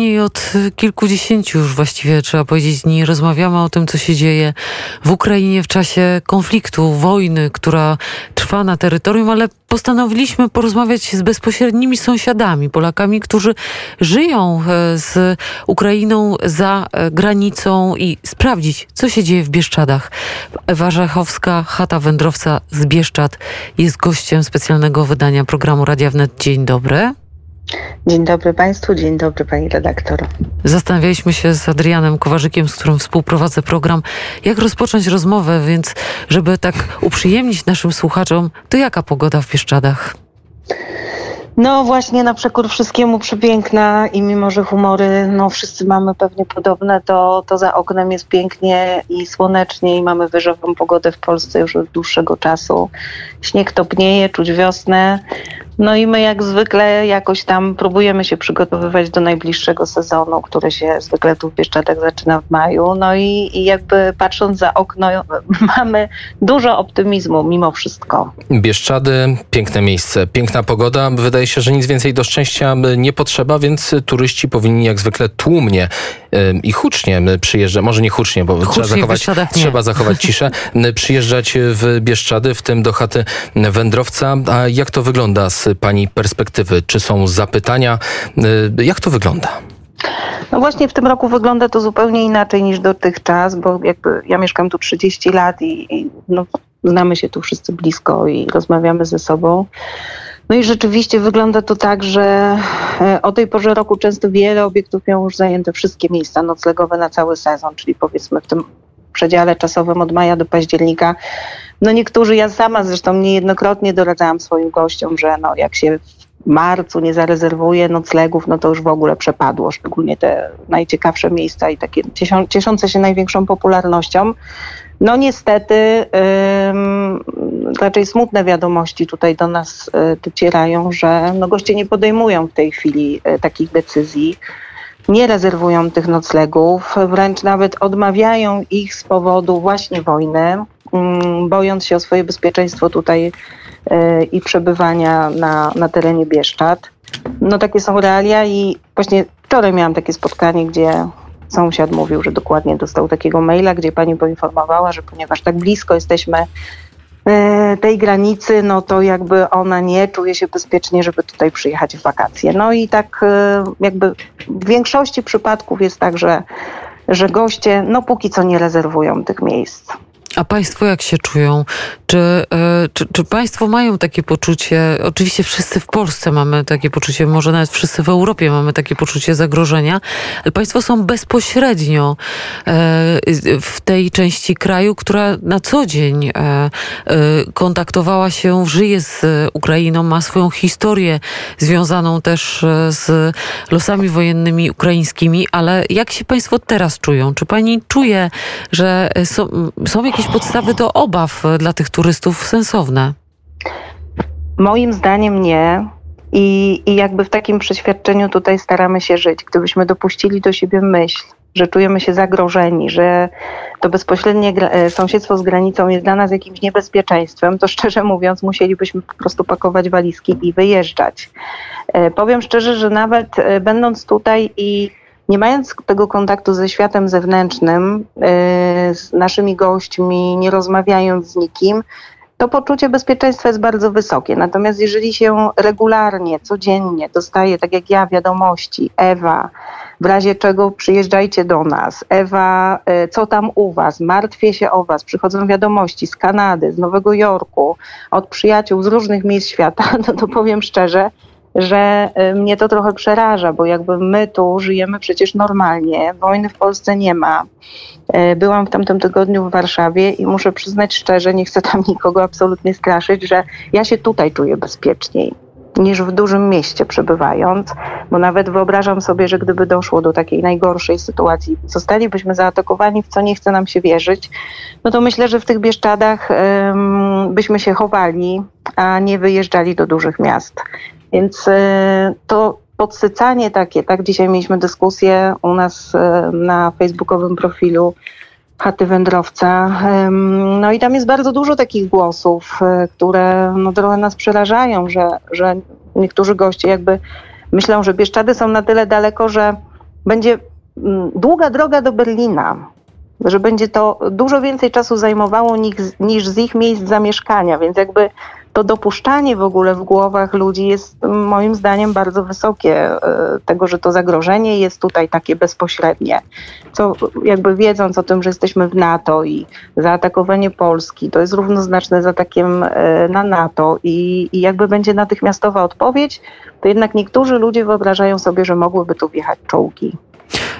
I od kilkudziesięciu już właściwie trzeba powiedzieć dni rozmawiamy o tym, co się dzieje w Ukrainie w czasie konfliktu, wojny, która trwa na terytorium, ale postanowiliśmy porozmawiać z bezpośrednimi sąsiadami, Polakami, którzy żyją e, z Ukrainą za e, granicą i sprawdzić, co się dzieje w Bieszczadach. Ewa Żachowska, chata wędrowca z Bieszczad, jest gościem specjalnego wydania programu Radia Wnet. Dzień dobry. Dzień dobry Państwu, dzień dobry Pani redaktor. Zastanawialiśmy się z Adrianem Kowarzykiem, z którym współprowadzę program, jak rozpocząć rozmowę, więc żeby tak uprzyjemnić naszym słuchaczom, to jaka pogoda w Bieszczadach? No właśnie na przekór wszystkiemu przepiękna i mimo, że humory no wszyscy mamy pewnie podobne, to, to za oknem jest pięknie i słonecznie i mamy wyżową pogodę w Polsce już od dłuższego czasu. Śnieg topnieje, czuć wiosnę. No i my jak zwykle jakoś tam próbujemy się przygotowywać do najbliższego sezonu, który się zwykle tu w Bieszczadach zaczyna w maju. No i, i jakby patrząc za okno mamy dużo optymizmu mimo wszystko. Bieszczady, piękne miejsce, piękna pogoda. Wydaje się, że nic więcej do szczęścia nie potrzeba, więc turyści powinni jak zwykle tłumnie i hucznie przyjeżdżać, może nie hucznie, bo hucznie trzeba, zachować, trzeba zachować ciszę, przyjeżdżać w Bieszczady, w tym do chaty wędrowca. A jak to wygląda z Pani perspektywy? Czy są zapytania? Y, jak to wygląda? No właśnie w tym roku wygląda to zupełnie inaczej niż dotychczas, bo jakby ja mieszkam tu 30 lat i, i no, znamy się tu wszyscy blisko i rozmawiamy ze sobą. No i rzeczywiście wygląda to tak, że e, o tej porze roku często wiele obiektów miało już zajęte wszystkie miejsca noclegowe na cały sezon, czyli powiedzmy w tym przedziale czasowym od maja do października. No niektórzy, ja sama zresztą niejednokrotnie doradzałam swoim gościom, że no jak się w marcu nie zarezerwuje noclegów, no to już w ogóle przepadło, szczególnie te najciekawsze miejsca i takie cieszące się największą popularnością. No niestety ym, raczej smutne wiadomości tutaj do nas y, docierają, że no, goście nie podejmują w tej chwili y, takich decyzji nie rezerwują tych noclegów, wręcz nawet odmawiają ich z powodu właśnie wojny, mm, bojąc się o swoje bezpieczeństwo tutaj e, i przebywania na, na terenie Bieszczad. No takie są realia i właśnie wczoraj miałam takie spotkanie, gdzie sąsiad mówił, że dokładnie dostał takiego maila, gdzie pani poinformowała, że ponieważ tak blisko jesteśmy tej granicy, no to jakby ona nie czuje się bezpiecznie, żeby tutaj przyjechać w wakacje. No i tak e, jakby w większości przypadków jest tak, że, że goście no póki co nie rezerwują tych miejsc. A Państwo jak się czują? Czy, e, czy, czy, Państwo mają takie poczucie, oczywiście wszyscy w Polsce mamy takie poczucie, może nawet wszyscy w Europie mamy takie poczucie zagrożenia, ale Państwo są bezpośrednio e, w tej części kraju, która na co dzień e, kontaktowała się, żyje z Ukrainą, ma swoją historię związaną też z losami wojennymi ukraińskimi, ale jak się Państwo teraz czują? Czy Pani czuje, że są, są jakieś podstawy do obaw dla tych turystów sensowne? Moim zdaniem nie. I, I jakby w takim przeświadczeniu tutaj staramy się żyć. Gdybyśmy dopuścili do siebie myśl, że czujemy się zagrożeni, że to bezpośrednie e, sąsiedztwo z granicą jest dla nas jakimś niebezpieczeństwem, to szczerze mówiąc musielibyśmy po prostu pakować walizki i wyjeżdżać. E, powiem szczerze, że nawet będąc tutaj i nie mając tego kontaktu ze światem zewnętrznym, y, z naszymi gośćmi, nie rozmawiając z nikim, to poczucie bezpieczeństwa jest bardzo wysokie. Natomiast jeżeli się regularnie, codziennie dostaje, tak jak ja, wiadomości, Ewa, w razie czego przyjeżdżajcie do nas, Ewa, y, co tam u was, martwię się o was, przychodzą wiadomości z Kanady, z Nowego Jorku, od przyjaciół z różnych miejsc świata, no to powiem szczerze, że y, mnie to trochę przeraża, bo jakby my tu żyjemy przecież normalnie, wojny w Polsce nie ma. Y, byłam w tamtym tygodniu w Warszawie i muszę przyznać szczerze, nie chcę tam nikogo absolutnie straszyć, że ja się tutaj czuję bezpieczniej niż w dużym mieście przebywając, bo nawet wyobrażam sobie, że gdyby doszło do takiej najgorszej sytuacji, zostalibyśmy zaatakowani, w co nie chce nam się wierzyć, no to myślę, że w tych Bieszczadach um, byśmy się chowali, a nie wyjeżdżali do dużych miast. Więc e, to podsycanie takie, tak? Dzisiaj mieliśmy dyskusję u nas e, na facebookowym profilu chaty wędrowca. No i tam jest bardzo dużo takich głosów, e, które no, trochę nas przerażają, że, że niektórzy goście jakby myślą, że Bieszczady są na tyle daleko, że będzie długa droga do Berlina, że będzie to dużo więcej czasu zajmowało niż, niż z ich miejsc zamieszkania, więc jakby to dopuszczanie w ogóle w głowach ludzi jest moim zdaniem bardzo wysokie, e, tego, że to zagrożenie jest tutaj takie bezpośrednie. Co jakby wiedząc o tym, że jesteśmy w NATO i zaatakowanie Polski, to jest równoznaczne z atakiem e, na NATO i, i jakby będzie natychmiastowa odpowiedź, to jednak niektórzy ludzie wyobrażają sobie, że mogłyby tu wjechać czołgi.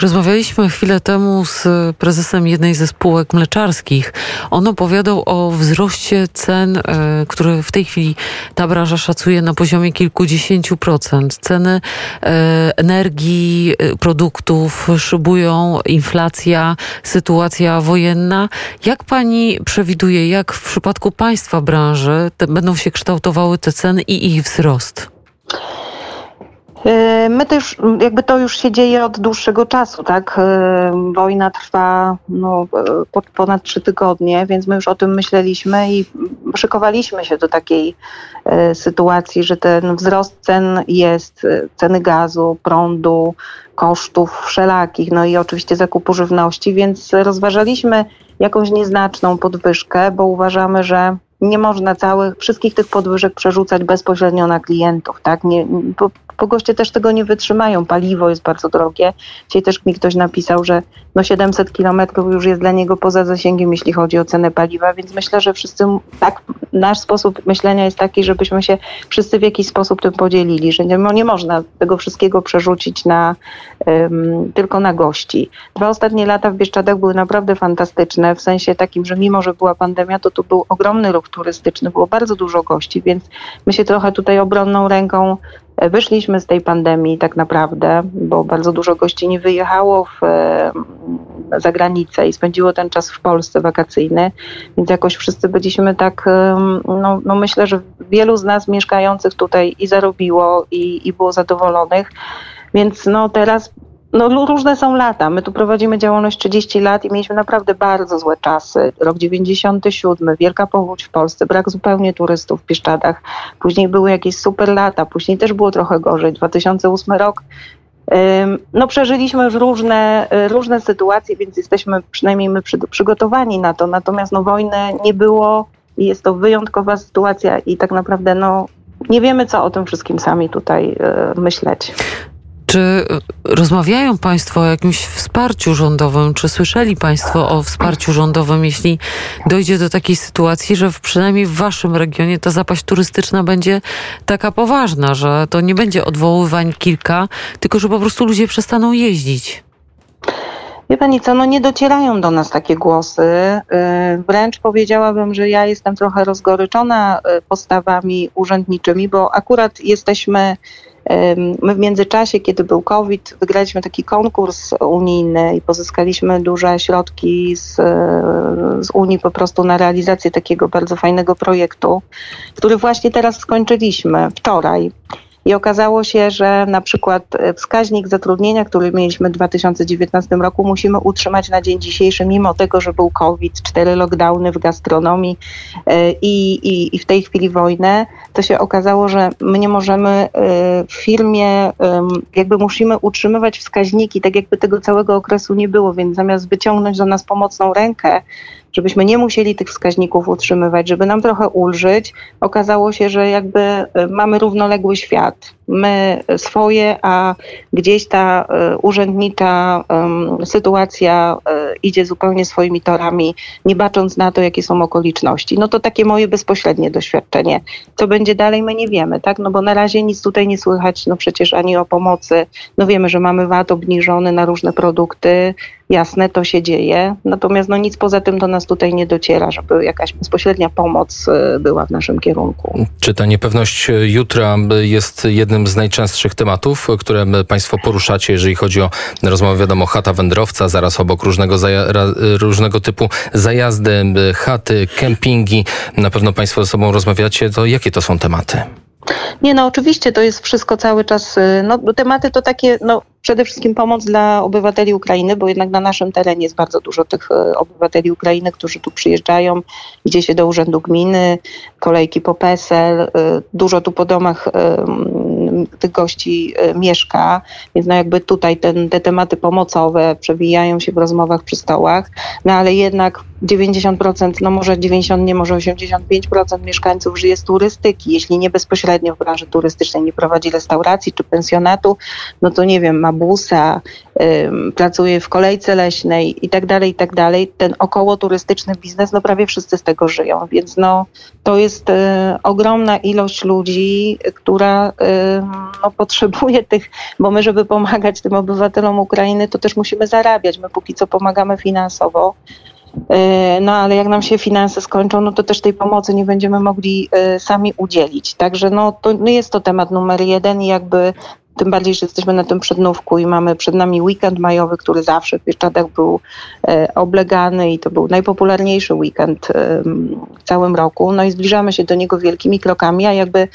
Rozmawialiśmy chwilę temu z prezesem jednej ze spółek mleczarskich. On opowiadał o wzroście cen, e, który w tej chwili ta branża szacuje na poziomie kilkudziesięciu procent. Ceny e, energii, e, produktów szybują, inflacja, sytuacja wojenna. Jak pani przewiduje, jak w przypadku państwa branży te, będą się kształtowały te ceny i ich wzrost? E, my to już, jakby to już się dzieje od dłuższego czasu, tak? E, wojna trwa no, e, ponad trzy tygodnie, więc my już o tym myśleliśmy i szykowaliśmy się do takiej sytuacji, że ten wzrost cen jest, ceny gazu, prądu, kosztów wszelakich, no i oczywiście zakupu żywności, więc rozważaliśmy jakąś nieznaczną podwyżkę, bo uważamy, że nie można całych, wszystkich tych podwyżek przerzucać bezpośrednio na klientów, tak? Nie, po, bo goście też tego nie wytrzymają. Paliwo jest bardzo drogie. Dzisiaj też mi ktoś napisał, że no 700 kilometrów już jest dla niego poza zasięgiem, jeśli chodzi o cenę paliwa, więc myślę, że wszyscy, tak, nasz sposób myślenia jest taki, żebyśmy się wszyscy w jakiś sposób tym podzielili, że nie, nie można tego wszystkiego przerzucić na, um, tylko na gości. Dwa ostatnie lata w Bieszczadach były naprawdę fantastyczne, w sensie takim, że mimo, że była pandemia, to tu był ogromny ruch turystyczny, było bardzo dużo gości, więc my się trochę tutaj obronną ręką Wyszliśmy z tej pandemii tak naprawdę, bo bardzo dużo gości nie wyjechało w, za granicę i spędziło ten czas w Polsce wakacyjny, więc jakoś wszyscy byliśmy tak, no, no myślę, że wielu z nas mieszkających tutaj i zarobiło i, i było zadowolonych, więc no teraz no, różne są lata. My tu prowadzimy działalność 30 lat i mieliśmy naprawdę bardzo złe czasy. Rok 97, wielka powódź w Polsce, brak zupełnie turystów w Pieszczadach. Później były jakieś super lata, później też było trochę gorzej. 2008 rok. No, przeżyliśmy już różne, różne sytuacje, więc jesteśmy przynajmniej my przygotowani na to. Natomiast no, wojny nie było i jest to wyjątkowa sytuacja i tak naprawdę no, nie wiemy, co o tym wszystkim sami tutaj y, myśleć. Czy rozmawiają Państwo o jakimś wsparciu rządowym? Czy słyszeli Państwo o wsparciu rządowym, jeśli dojdzie do takiej sytuacji, że w, przynajmniej w Waszym regionie ta zapaść turystyczna będzie taka poważna, że to nie będzie odwoływań kilka, tylko że po prostu ludzie przestaną jeździć? Wie pani co, no nie docierają do nas takie głosy. Y, wręcz powiedziałabym, że ja jestem trochę rozgoryczona y, postawami urzędniczymi, bo akurat jesteśmy My w międzyczasie, kiedy był COVID, wygraliśmy taki konkurs unijny i pozyskaliśmy duże środki z, z Unii po prostu na realizację takiego bardzo fajnego projektu, który właśnie teraz skończyliśmy wczoraj. I okazało się, że na przykład e, wskaźnik zatrudnienia, który mieliśmy w 2019 roku, musimy utrzymać na dzień dzisiejszy, mimo tego, że był COVID, cztery lockdowny w gastronomii e, i, i, i w tej chwili wojnę, to się okazało, że my nie możemy e, w firmie, jakby musimy utrzymywać wskaźniki, tak jakby tego całego okresu nie było, więc zamiast wyciągnąć do nas pomocną rękę, żebyśmy nie musieli tych wskaźników utrzymywać, żeby nam trochę ulżyć, okazało się, że jakby e, mamy równoległy świat. My swoje, a gdzieś ta e, urzędnicza sytuacja e, idzie zupełnie swoimi torami, nie bacząc na to, jakie są okoliczności. No to takie moje bezpośrednie doświadczenie. Co będzie dalej, my nie wiemy, tak? No bo na razie nic tutaj nie słychać, no przecież ani o pomocy. No wiemy, że mamy VAT obniżony na różne produkty, jasne, to się dzieje, natomiast no nic poza tym do nas tutaj nie dociera, żeby jakaś bezpośrednia pomoc y, była w naszym kierunku. Czy ta niepewność jutra jest jednym z najczęstszych tematów, które Państwo poruszacie, jeżeli chodzi o rozmowę, wiadomo, chata wędrowca, zaraz obok różnego, różnego typu zajazdy, chaty, kempingi. Na pewno Państwo ze sobą rozmawiacie, to jakie to są tematy? Nie, no oczywiście to jest wszystko cały czas, y, no tematy to takie, no przede wszystkim pomoc dla obywateli Ukrainy, bo jednak na naszym terenie jest bardzo dużo tych y, obywateli Ukrainy, którzy tu przyjeżdżają, idzie się do urzędu gminy, kolejki po PESEL, y, dużo tu po domach tych gości mieszka, więc no jakby tutaj ten, te tematy pomocowe przewijają się w rozmowach przy stołach, no ale jednak 90%, no może 90, nie może 85% mieszkańców żyje z turystyki. Jeśli nie bezpośrednio w branży turystycznej nie prowadzi restauracji czy pensjonatu, no to nie wiem, ma busa, ym, pracuje w kolejce leśnej i tak dalej, i tak dalej. Ten około turystyczny biznes, no prawie wszyscy z tego żyją, więc no to jest y, ogromna ilość ludzi, która y, no, potrzebuje tych, bo my, żeby pomagać tym obywatelom Ukrainy, to też musimy zarabiać. My póki co pomagamy finansowo. E, no ale jak nam się finanse skończą, no to też tej pomocy nie będziemy mogli e, sami udzielić. Także no to no jest to temat numer jeden i jakby tym bardziej, że jesteśmy na tym przednówku i mamy przed nami weekend majowy, który zawsze w Bieszczadach był e, oblegany i to był najpopularniejszy weekend w całym roku. No i zbliżamy się do niego wielkimi krokami, a jakby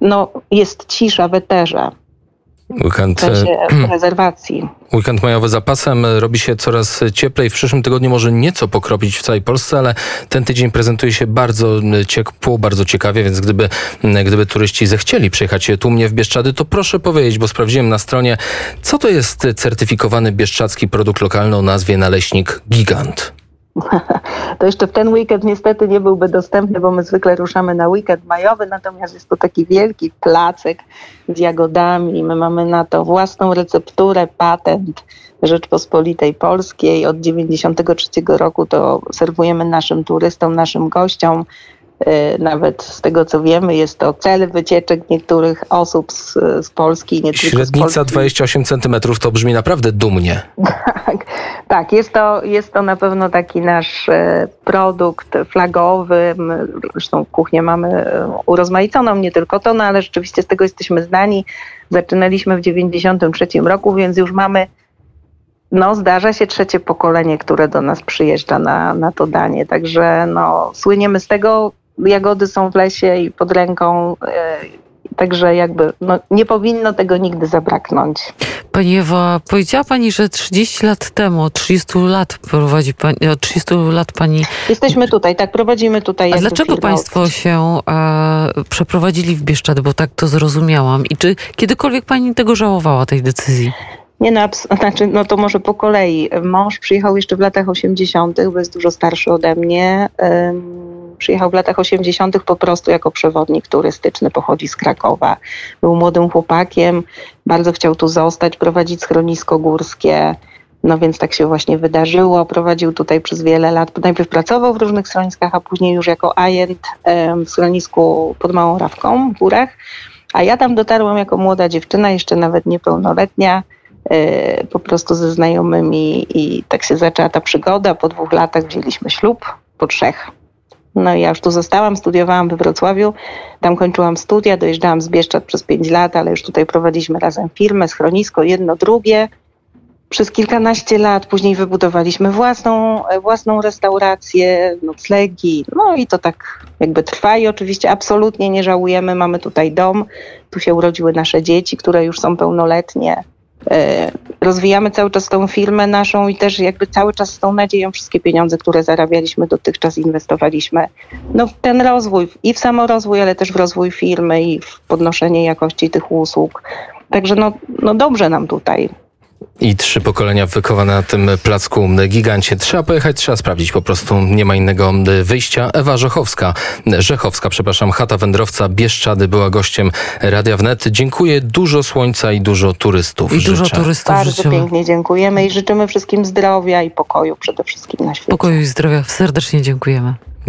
no, jest cisza w eterze. Weekend, w sensie rezerwacji. Weekend majowy zapasem robi się coraz cieplej. W przyszłym tygodniu może nieco pokropić w całej Polsce, ale ten tydzień prezentuje się bardzo ciepło, bardzo ciekawie, więc gdyby, gdyby turyści zechcieli przyjechać tłumnie w Bieszczady, to proszę powiedzieć, bo sprawdziłem na stronie, co to jest certyfikowany bieszczadzki produkt lokalny o nazwie Naleśnik Gigant. To jeszcze w ten weekend niestety nie byłby dostępny, bo my zwykle ruszamy na weekend majowy, natomiast jest to taki wielki placek z jagodami. My mamy na to własną recepturę, patent Rzeczpospolitej Polskiej. Od 1993 roku to serwujemy naszym turystom, naszym gościom nawet z tego co wiemy, jest to cel wycieczek niektórych osób z, z Polski. Nie Średnica z Polski. 28 centymetrów to brzmi naprawdę dumnie. tak, tak jest, to, jest to na pewno taki nasz e, produkt flagowy. Zresztą kuchnię mamy e, urozmaiconą, nie tylko to, no ale rzeczywiście z tego jesteśmy znani. Zaczynaliśmy w 93 roku, więc już mamy no, zdarza się trzecie pokolenie, które do nas przyjeżdża na, na to danie. Także no, słyniemy z tego, jagody są w lesie i pod ręką. E, także jakby no, nie powinno tego nigdy zabraknąć. Pani Ewa, powiedziała Pani, że 30 lat temu, 30 lat prowadzi Pani, 30 lat Pani... Jesteśmy tutaj, tak, prowadzimy tutaj. A dlaczego Państwo się e, przeprowadzili w Bieszczad, bo tak to zrozumiałam. I czy kiedykolwiek Pani tego żałowała, tej decyzji? Nie, no, znaczy, no to może po kolei. Mąż przyjechał jeszcze w latach 80., bo jest dużo starszy ode mnie. Um, Przyjechał w latach 80. po prostu jako przewodnik turystyczny, pochodzi z Krakowa. Był młodym chłopakiem, bardzo chciał tu zostać, prowadzić schronisko górskie. No więc tak się właśnie wydarzyło. Prowadził tutaj przez wiele lat. Najpierw pracował w różnych schroniskach, a później już jako ajent w schronisku pod Małą Rawką w górach. A ja tam dotarłam jako młoda dziewczyna, jeszcze nawet niepełnoletnia, e, po prostu ze znajomymi i tak się zaczęła ta przygoda. Po dwóch latach wzięliśmy ślub, po trzech. No i ja już tu zostałam, studiowałam we Wrocławiu, tam kończyłam studia, dojeżdżałam z Bieszczad przez pięć lat, ale już tutaj prowadziliśmy razem firmę, schronisko, jedno, drugie. Przez kilkanaście lat później wybudowaliśmy własną, własną restaurację, noclegi, no i to tak jakby trwa i oczywiście absolutnie nie żałujemy, mamy tutaj dom, tu się urodziły nasze dzieci, które już są pełnoletnie. E, rozwijamy cały czas tą firmę naszą i też jakby cały czas z tą nadzieją wszystkie pieniądze, które zarabialiśmy dotychczas inwestowaliśmy no, w ten rozwój i w samorozwój, ale też w rozwój firmy i w podnoszenie jakości tych usług. Także no, no dobrze nam tutaj. I trzy pokolenia wychowane na tym placku gigancie. Trzeba pojechać, trzeba sprawdzić, po prostu nie ma innego wyjścia. Ewa Rzechowska, Rzechowska, przepraszam, chata wędrowca Bieszczady była gościem Radia Wnet. Dziękuję, dużo słońca i dużo turystów. I życzę. dużo turystów Bardzo życzymy. pięknie dziękujemy i życzymy wszystkim zdrowia i pokoju przede wszystkim na świecie. Pokoju i zdrowia. Serdecznie dziękujemy.